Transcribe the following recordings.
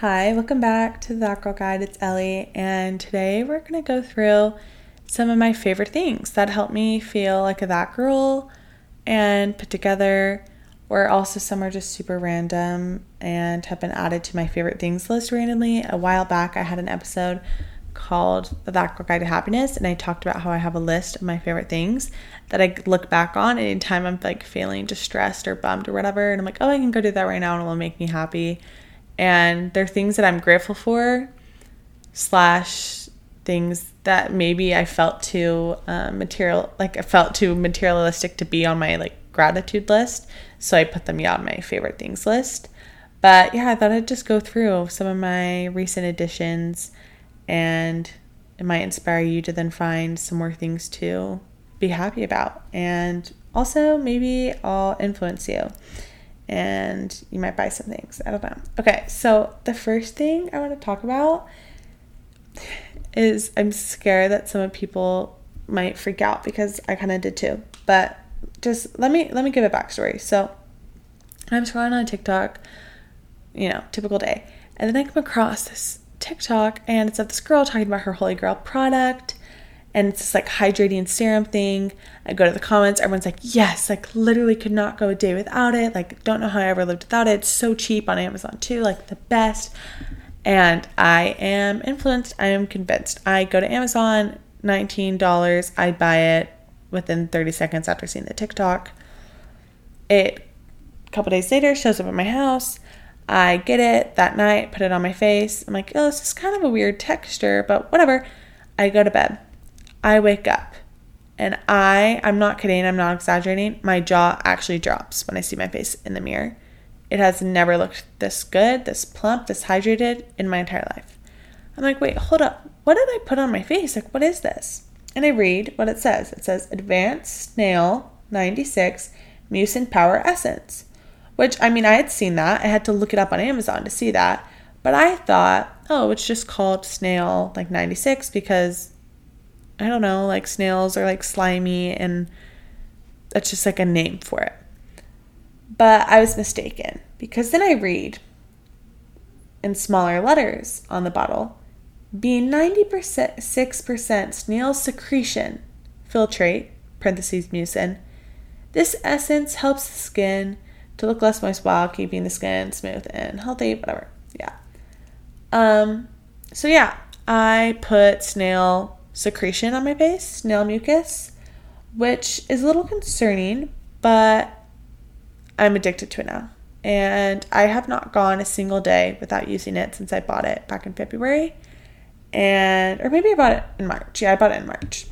Hi, welcome back to the That Girl Guide. It's Ellie, and today we're going to go through some of my favorite things that help me feel like a that girl and put together, or also some are just super random and have been added to my favorite things list randomly. A while back, I had an episode called The That Girl Guide to Happiness, and I talked about how I have a list of my favorite things that I look back on anytime I'm like feeling distressed or bummed or whatever, and I'm like, oh, I can go do that right now and it will make me happy and they're things that I'm grateful for, slash things that maybe I felt too uh, material, like I felt too materialistic to be on my like gratitude list. So I put them yeah on my favorite things list. But yeah, I thought I'd just go through some of my recent additions and it might inspire you to then find some more things to be happy about. And also, maybe I'll influence you and you might buy some things. I don't know. Okay, so the first thing I want to talk about is I'm scared that some of people might freak out because I kind of did too. But just let me let me give a backstory. So I'm scrolling on TikTok, you know, typical day, and then I come across this TikTok and it's of this girl talking about her Holy Grail product and it's this like hydrating serum thing. I go to the comments, everyone's like, yes, like literally could not go a day without it. Like, don't know how I ever lived without it. It's so cheap on Amazon too, like the best. And I am influenced, I am convinced. I go to Amazon, $19, I buy it within 30 seconds after seeing the TikTok. It a couple days later shows up at my house. I get it that night, put it on my face. I'm like, oh, this is kind of a weird texture, but whatever. I go to bed. I wake up and I, I'm not kidding, I'm not exaggerating, my jaw actually drops when I see my face in the mirror. It has never looked this good, this plump, this hydrated in my entire life. I'm like, wait, hold up. What did I put on my face? Like, what is this? And I read what it says. It says Advanced Snail 96 Mucin Power Essence, which I mean, I had seen that. I had to look it up on Amazon to see that. But I thought, oh, it's just called Snail like 96 because I don't know, like snails are like slimy and that's just like a name for it. But I was mistaken because then I read in smaller letters on the bottle being 90% 6% snail secretion filtrate parentheses mucin this essence helps the skin to look less moist while keeping the skin smooth and healthy whatever yeah um so yeah i put snail secretion on my face, nail mucus, which is a little concerning, but I'm addicted to it now. And I have not gone a single day without using it since I bought it back in February. And, or maybe I bought it in March. Yeah, I bought it in March.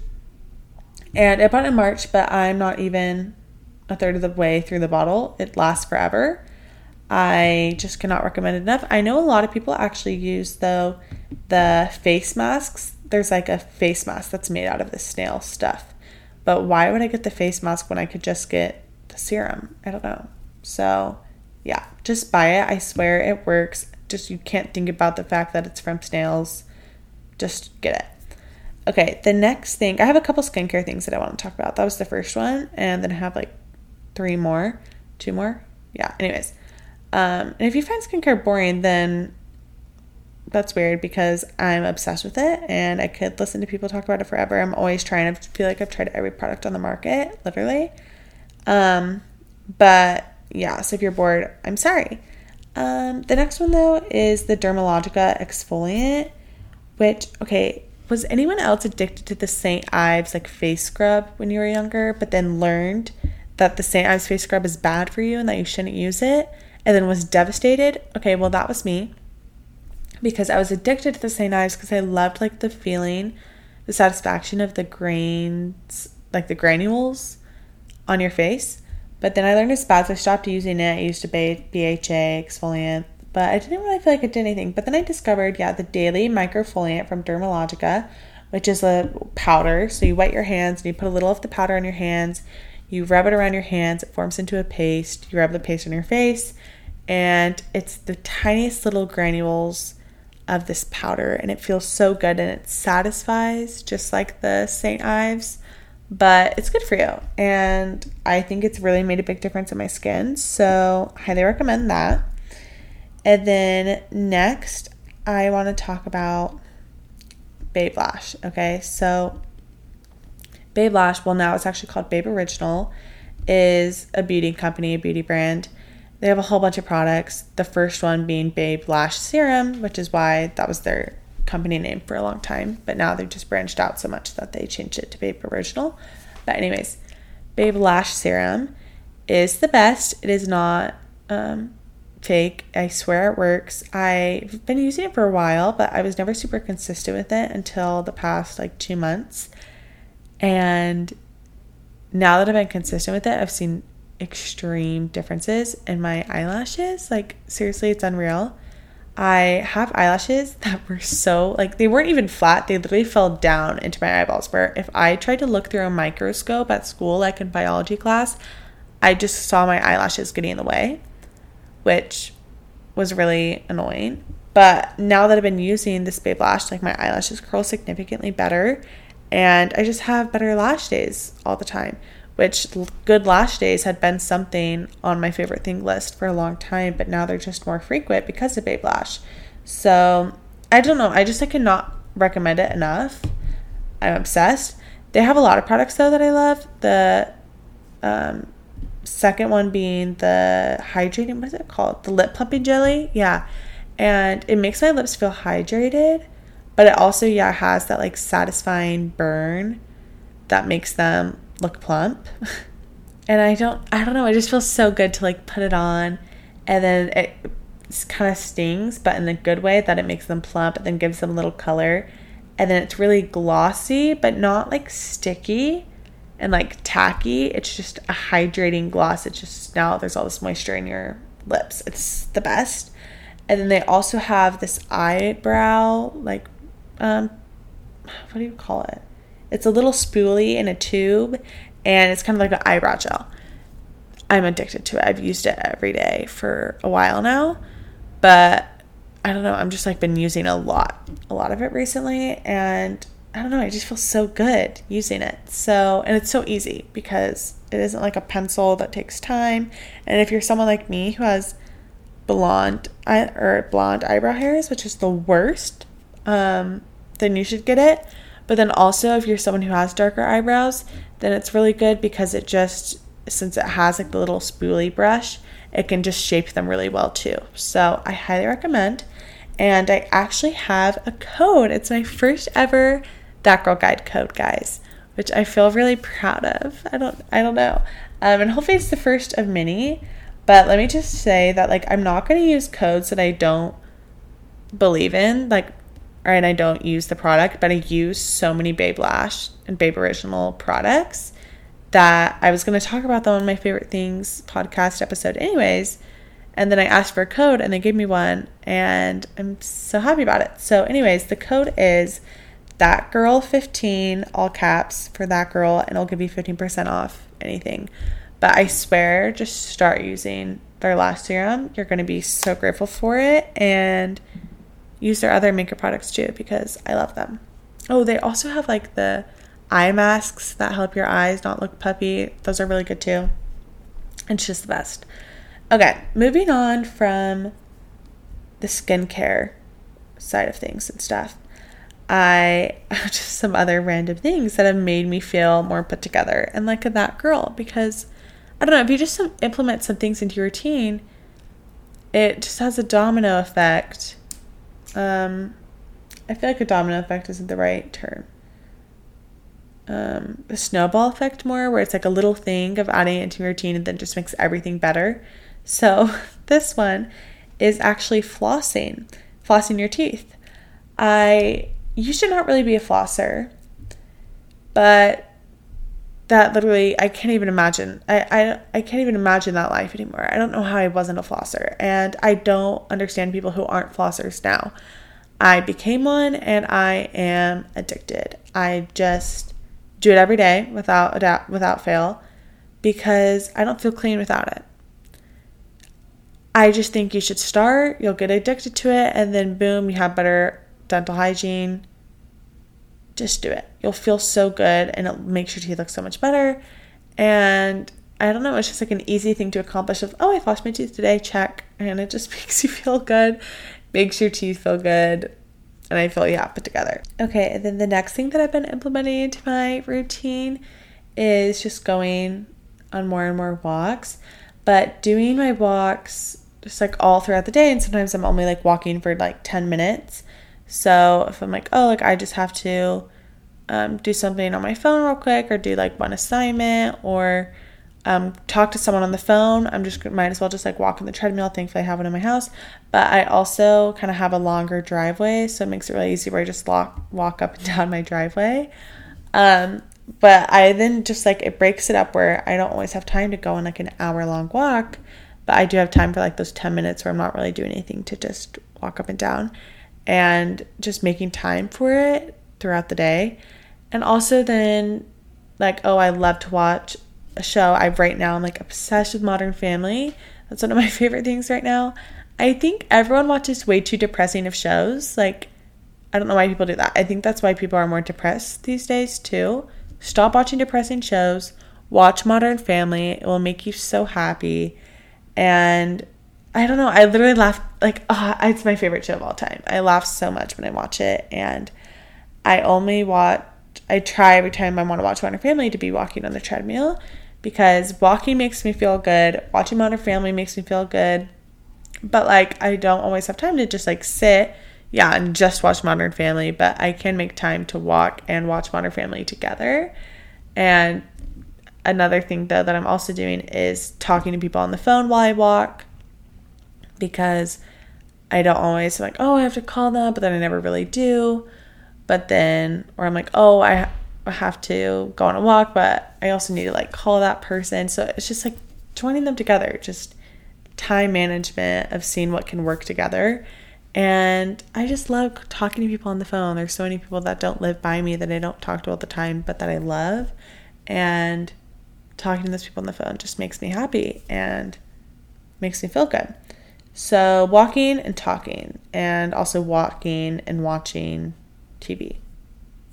And I bought it in March, but I'm not even a third of the way through the bottle. It lasts forever. I just cannot recommend it enough. I know a lot of people actually use though the face masks there's like a face mask that's made out of the snail stuff. But why would I get the face mask when I could just get the serum? I don't know. So, yeah, just buy it. I swear it works. Just you can't think about the fact that it's from snails. Just get it. Okay, the next thing, I have a couple skincare things that I want to talk about. That was the first one, and then I have like three more, two more. Yeah, anyways. Um, and if you find skincare boring, then that's weird because I'm obsessed with it and I could listen to people talk about it forever. I'm always trying to feel like I've tried every product on the market, literally. Um, but yeah, so if you're bored, I'm sorry. Um, the next one though is the Dermalogica exfoliant, which okay, was anyone else addicted to the St. Ives like face scrub when you were younger, but then learned that the St. Ives face scrub is bad for you and that you shouldn't use it, and then was devastated? Okay, well that was me because I was addicted to the St. Ives because I loved like the feeling, the satisfaction of the grains, like the granules on your face. But then I learned bad, so I stopped using it. I used to BHA exfoliant, but I didn't really feel like it did anything. But then I discovered, yeah, the daily microfoliant from Dermalogica, which is a powder. So you wet your hands and you put a little of the powder on your hands. You rub it around your hands, it forms into a paste. You rub the paste on your face, and it's the tiniest little granules of this powder and it feels so good and it satisfies just like the St. Ives, but it's good for you. And I think it's really made a big difference in my skin. So, highly recommend that. And then next, I want to talk about Babe Lash. Okay, so Babe Lash, well, now it's actually called Babe Original, is a beauty company, a beauty brand. They have a whole bunch of products. The first one being Babe Lash Serum, which is why that was their company name for a long time. But now they've just branched out so much that they changed it to Babe Original. But, anyways, Babe Lash Serum is the best. It is not um, fake. I swear it works. I've been using it for a while, but I was never super consistent with it until the past like two months. And now that I've been consistent with it, I've seen extreme differences in my eyelashes. Like, seriously, it's unreal. I have eyelashes that were so, like, they weren't even flat. They literally fell down into my eyeballs. Where if I tried to look through a microscope at school, like in biology class, I just saw my eyelashes getting in the way, which was really annoying. But now that I've been using this Babe Lash, like, my eyelashes curl significantly better. And I just have better lash days all the time which good lash days had been something on my favorite thing list for a long time, but now they're just more frequent because of Babe Lash. So I don't know. I just I cannot recommend it enough. I'm obsessed. They have a lot of products though that I love. The um, second one being the hydrating. What is it called? The lip plumping jelly. Yeah, and it makes my lips feel hydrated, but it also yeah has that like satisfying burn that makes them look plump. and I don't I don't know, it just feels so good to like put it on and then it kind of stings, but in a good way that it makes them plump and then gives them a little color. And then it's really glossy, but not like sticky and like tacky. It's just a hydrating gloss. It's just now there's all this moisture in your lips. It's the best. And then they also have this eyebrow like um what do you call it? It's a little spoolie in a tube and it's kind of like an eyebrow gel. I'm addicted to it. I've used it every day for a while now, but I don't know. I'm just like been using a lot, a lot of it recently, and I don't know. I just feel so good using it. So, and it's so easy because it isn't like a pencil that takes time. And if you're someone like me who has blonde or blonde eyebrow hairs, which is the worst, um, then you should get it. But then also, if you're someone who has darker eyebrows, then it's really good because it just, since it has like the little spoolie brush, it can just shape them really well too. So I highly recommend. And I actually have a code. It's my first ever That Girl Guide code, guys, which I feel really proud of. I don't, I don't know. Um, and hopefully it's the first of many. But let me just say that like I'm not going to use codes that I don't believe in. Like and I don't use the product, but I use so many Babe Lash and Babe Original products that I was going to talk about them on my favorite things podcast episode, anyways. And then I asked for a code and they gave me one, and I'm so happy about it. So, anyways, the code is that girl 15 all caps for that girl and it'll give you 15% off anything but i swear just start using their lash serum you're going to be so grateful for it and use their other makeup products too because I love them. Oh, they also have like the eye masks that help your eyes not look puffy. Those are really good too. It's just the best. Okay, moving on from the skincare side of things and stuff. I just some other random things that have made me feel more put together and like a that girl because I don't know if you just implement some things into your routine, it just has a domino effect um, I feel like a domino effect isn't the right term. Um, a snowball effect more, where it's like a little thing of adding it into your routine and then just makes everything better. So this one is actually flossing, flossing your teeth. I used to not really be a flosser, but that literally I can't even imagine. I, I I can't even imagine that life anymore. I don't know how I wasn't a flosser, and I don't understand people who aren't flossers now. I became one, and I am addicted. I just do it every day without adapt without fail because I don't feel clean without it. I just think you should start. You'll get addicted to it, and then boom, you have better dental hygiene just do it. You'll feel so good and it makes your teeth look so much better. And I don't know, it's just like an easy thing to accomplish of, oh, I washed my teeth today, check. And it just makes you feel good, makes your teeth feel good. And I feel, yeah, put together. Okay, and then the next thing that I've been implementing into my routine is just going on more and more walks. But doing my walks just like all throughout the day, and sometimes I'm only like walking for like 10 minutes. So if I'm like, oh, like I just have to um, do something on my phone real quick or do like one assignment or um, talk to someone on the phone. I'm just might as well just like walk on the treadmill. Thankfully, I have one in my house, but I also kind of have a longer driveway, so it makes it really easy where I just walk walk up and down my driveway. Um, but I then just like it breaks it up where I don't always have time to go on like an hour long walk, but I do have time for like those 10 minutes where I'm not really doing anything to just walk up and down and just making time for it throughout the day. And also then like oh, I love to watch a show. I right now I'm like obsessed with Modern Family. That's one of my favorite things right now. I think everyone watches way too depressing of shows. Like I don't know why people do that. I think that's why people are more depressed these days too. Stop watching depressing shows. Watch Modern Family. It will make you so happy. And I don't know. I literally laugh like oh, it's my favorite show of all time. I laugh so much when I watch it, and I only watch. I try every time I want to watch Modern Family to be walking on the treadmill because walking makes me feel good. Watching Modern Family makes me feel good. But like I don't always have time to just like sit, yeah, and just watch Modern Family, but I can make time to walk and watch Modern Family together. And another thing though that I'm also doing is talking to people on the phone while I walk because I don't always like, oh, I have to call them, but then I never really do. But then, or I'm like, oh, I have to go on a walk, but I also need to like call that person. So it's just like joining them together, just time management of seeing what can work together. And I just love talking to people on the phone. There's so many people that don't live by me that I don't talk to all the time, but that I love. And talking to those people on the phone just makes me happy and makes me feel good. So, walking and talking, and also walking and watching TV.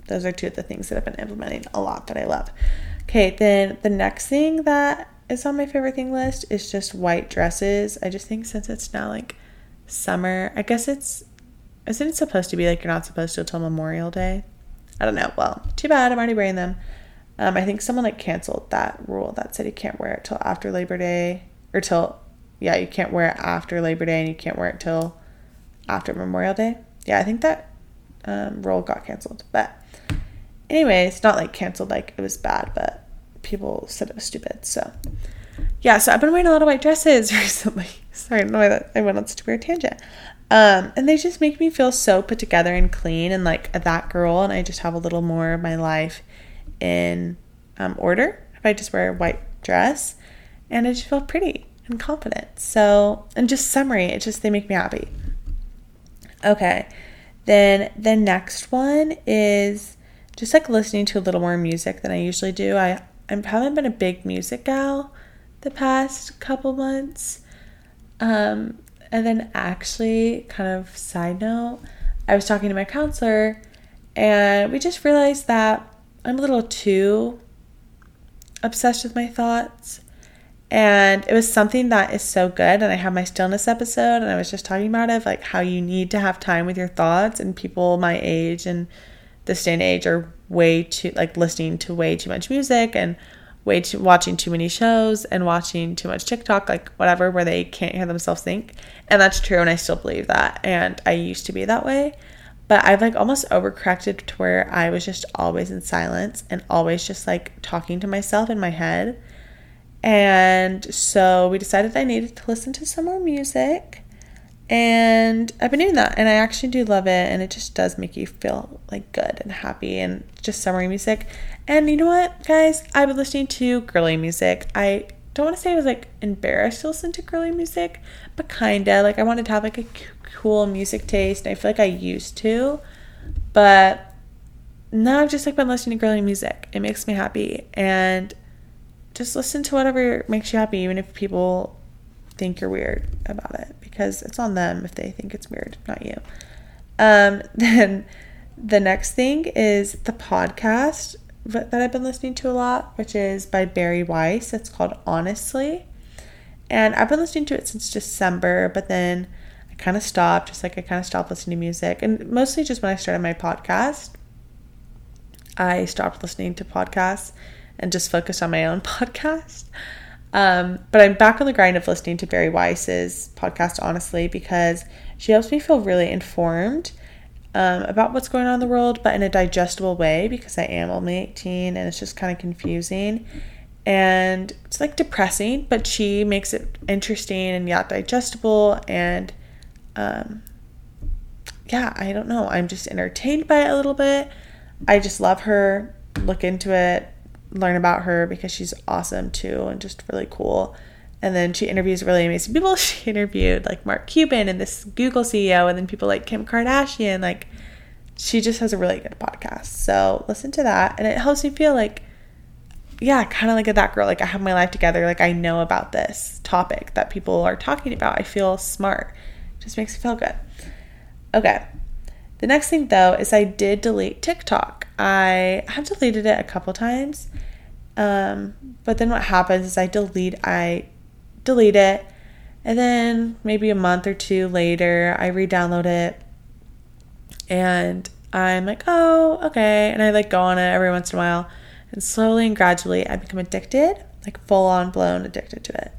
Those are two of the things that I've been implementing a lot that I love. Okay, then the next thing that is on my favorite thing list is just white dresses. I just think since it's now like summer, I guess it's isn't it supposed to be like you're not supposed to until Memorial Day? I don't know. Well, too bad. I'm already wearing them. Um, I think someone like canceled that rule that said you can't wear it till after Labor Day or till yeah you can't wear it after Labor Day and you can't wear it till after Memorial Day. Yeah, I think that um, got canceled. But anyway, it's not like canceled like it was bad, but people said it was stupid. So yeah, so I've been wearing a lot of white dresses recently. Sorry, I don't know why that I went on such a weird tangent. Um, and they just make me feel so put together and clean and like that girl. And I just have a little more of my life in um, order if I just wear a white dress. And I just feel pretty and confident. So, and just summary, it just, they make me happy. Okay. Then the next one is just like listening to a little more music than I usually do. I I haven't been a big music gal the past couple months. Um, and then actually, kind of side note, I was talking to my counselor, and we just realized that I'm a little too obsessed with my thoughts. And it was something that is so good. And I have my stillness episode, and I was just talking about it, like how you need to have time with your thoughts. And people my age and this day and age are way too, like, listening to way too much music and way too, watching too many shows and watching too much TikTok, like, whatever, where they can't hear themselves think. And that's true. And I still believe that. And I used to be that way. But I've like almost overcorrected to where I was just always in silence and always just like talking to myself in my head and so we decided I needed to listen to some more music. And I've been doing that and I actually do love it and it just does make you feel like good and happy and just summery music. And you know what, guys? I've been listening to girly music. I don't want to say I was like embarrassed to listen to girly music, but kinda. Like I wanted to have like a cool music taste and I feel like I used to. But now I've just like been listening to girly music. It makes me happy and just listen to whatever makes you happy, even if people think you're weird about it, because it's on them if they think it's weird, not you. Um, then the next thing is the podcast. that I've been listening to a lot, which is by Bari Weiss. It's called Honestly. And I've been listening to it since December, but then I kind of stopped, just like I kind of stopped listening to music. And mostly just when I started my podcast, I stopped listening to podcasts and just focus on my own podcast. Um, but I'm back on the grind of listening to Bari Weiss's podcast, honestly, because she helps me feel really informed um, about what's going on in the world, but in a digestible way because I am only 18 and it's just kind of confusing. And it's like depressing, but she makes it interesting and yet digestible. And um, yeah, I don't know. I'm just entertained by it a little bit. I just love her. Look into it, learn about her because she's awesome too and just really cool. And then she interviews really amazing people. She interviewed like Mark Cuban and this Google CEO, and then people like Kim Kardashian. Like, she just has a really good podcast. So listen to that, and it helps me feel like, yeah, kind of like a that girl. Like I have my life together. Like I know about this topic that people are talking about. I feel smart. It just makes me feel good. Okay. The next thing though is I did delete TikTok. I have deleted it a couple times. Um, but then what happens is I delete I delete it. And then maybe a month or two later, I re download it and I'm like, oh, okay. And I like go on it every once in a while. And slowly and gradually, I become addicted, like full on blown addicted to it.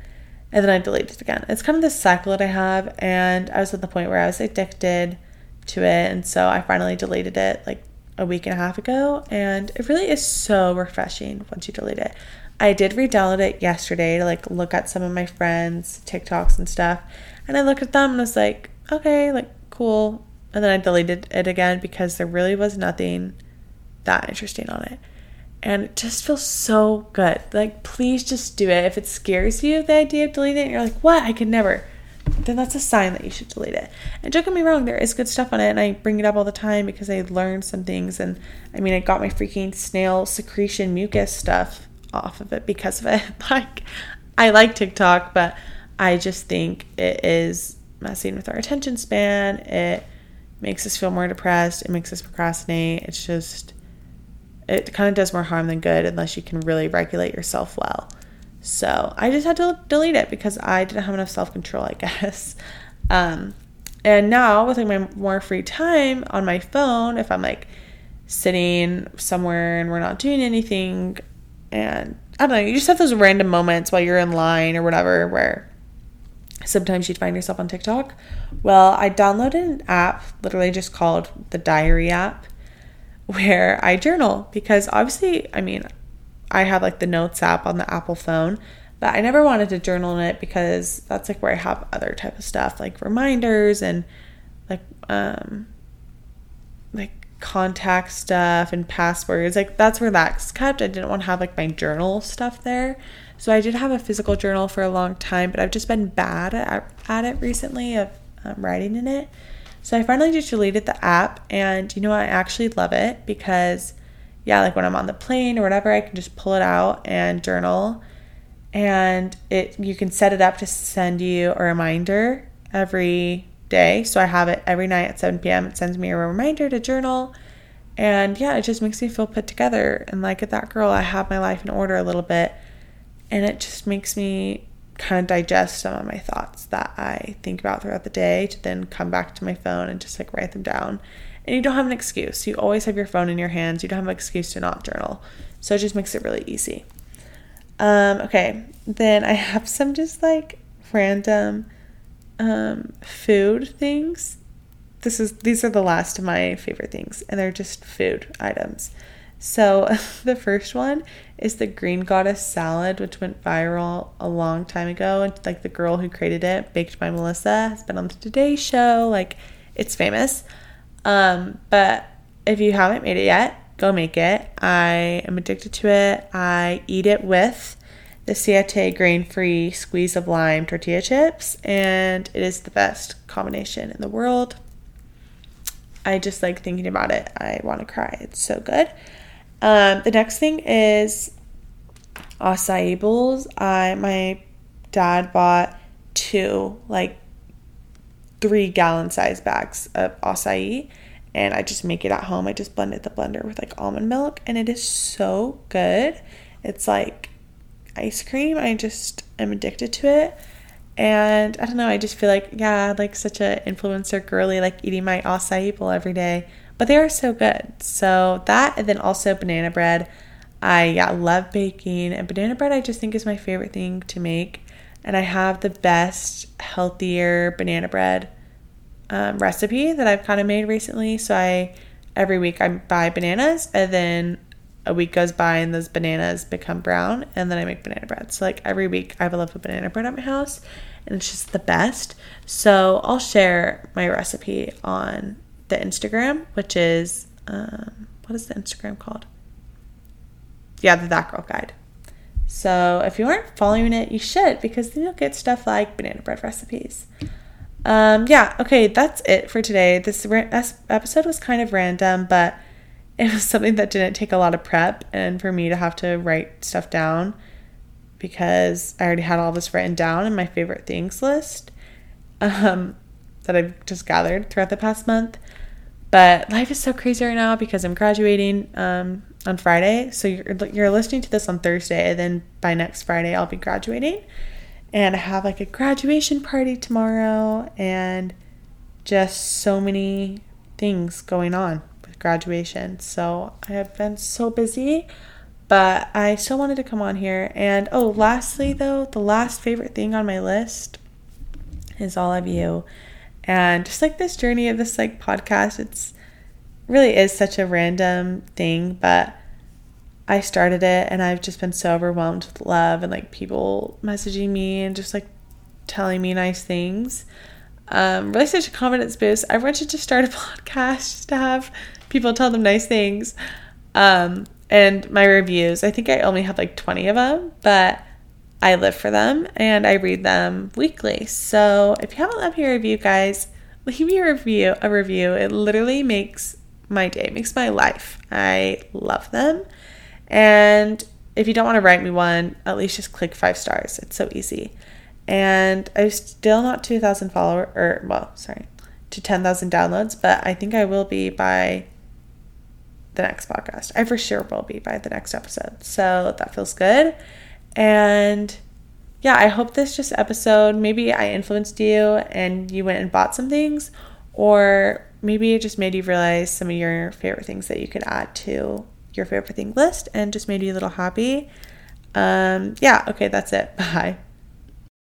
And then I delete it again. It's kind of this cycle that I have. And I was at the point where I was addicted to it. And so I finally deleted it like a week and a half ago. And it really is so refreshing once you delete it. I did re-download it yesterday to like look at some of my friends' TikToks and stuff. And I looked at them and was like, okay, like cool. And then I deleted it again because there really was nothing that interesting on it. And it just feels so good. Like, please just do it. If it scares you, the idea of deleting it, you're like, what? I could never. Then that's a sign that you should delete it. And don't get me wrong, there is good stuff on it, and I bring it up all the time because I learned some things. And I mean, I got my freaking snail secretion mucus stuff off of it because of it. like, I like TikTok, but I just think it is messing with our attention span. It makes us feel more depressed. It makes us procrastinate. It's just, it kind of does more harm than good unless you can really regulate yourself well. So I just had to delete it because I didn't have enough self control, I guess. Um, and now with like my more free time on my phone, if I'm like sitting somewhere and we're not doing anything, and I don't know, you just have those random moments while you're in line or whatever where sometimes you'd find yourself on TikTok. Well, I downloaded an app literally just called the Diary app where I journal because obviously, I mean, I have like the Notes app on the Apple phone, but I never wanted to journal in it because that's like where I have other type of stuff like reminders and like um like contact stuff and passwords. Like that's where that's kept. I didn't want to have like my journal stuff there. So I did have a physical journal for a long time, but I've just been bad at, at it recently of um, writing in it. So I finally just deleted the app, and you know? I actually love it because, yeah, like when I'm on the plane or whatever, I can just pull it out and journal, and it you can set it up to send you a reminder every day. So I have it every night at 7 p.m. It sends me a reminder to journal. And yeah, it just makes me feel put together. And like at that girl, I have my life in order a little bit. And it just makes me kind of digest some of my thoughts that I think about throughout the day to then come back to my phone and just like write them down. And you don't have an excuse. You always have your phone in your hands. You don't have an excuse to not journal. So it just makes it really easy. Um, okay, then I have some just like random um, food things. This is these are the last of my favorite things, and they're just food items. So the first one is the green goddess salad, which went viral a long time ago. And like the girl who created it, baked by Melissa, has been on the Today Show. Like it's famous. Um, but if you haven't made it yet, go make it. I am addicted to it. I eat it with the Siete grain free squeeze of lime tortilla chips, and it is the best combination in the world. I just like thinking about it. I want to cry. It's so good. Um, the next thing is acai bowls. I my dad bought two like three gallon size bags of acai, and I just make it at home. I just blend it the blender with like almond milk and it is so good. It's like ice cream. I just am addicted to it. And I don't know, I just feel like, yeah, like such an influencer girly, like eating my acai bowl every day. But they are so good. So that and then also banana bread. I yeah, love baking and banana bread I just think is my favorite thing to make. And I have the best, healthier banana bread um, recipe that I've kind of made recently. So I every week I buy bananas and then a week goes by and those bananas become brown and then I make banana bread. So like every week I have a loaf of banana bread at my house and it's just the best. So I'll share my recipe on the Instagram, which is um, what is the Instagram called? Yeah, the That Girl Guide. So if you aren't following it, you should because then you'll get stuff like banana bread recipes. Um, yeah, okay, that's it for today. This episode was kind of random, but it was something that didn't take a lot of prep and for me to have to write stuff down because I already had all this written down in my favorite things list um, that I've just gathered throughout the past month. But life is so crazy right now because I'm graduating um, on Friday. So you're, you're listening to this on Thursday, and then by next Friday, I'll be graduating and I have like a graduation party tomorrow and just so many things going on with graduation. So I have been so busy, but I still wanted to come on here. And oh, lastly, though, the last favorite thing on my list is all of you. And just like this journey of this like podcast, it's really is such a random thing, but I started it and I've just been so overwhelmed with love and like people messaging me and just like telling me nice things. Um, really such a confidence boost. I wanted to start a podcast just to have people tell them nice things. Um, and my reviews, I think I only have like 20 of them, but I live for them and I read them weekly. So if you haven't left me a review, guys, leave me a review. A review. It literally makes my day, makes my life. I love them. And if you don't want to write me one, at least just click five stars. It's so easy. And I'm still not 2,000 followers, or well, sorry, to 10,000 downloads, but I think I will be by the next podcast. I for sure will be by the next episode. So that feels good. And yeah, I hope this just episode, maybe I influenced you and you went and bought some things, or maybe it just made you realize some of your favorite things that you could add to your favorite thing list and just made you a little happy. Um, yeah, okay, that's it. Bye.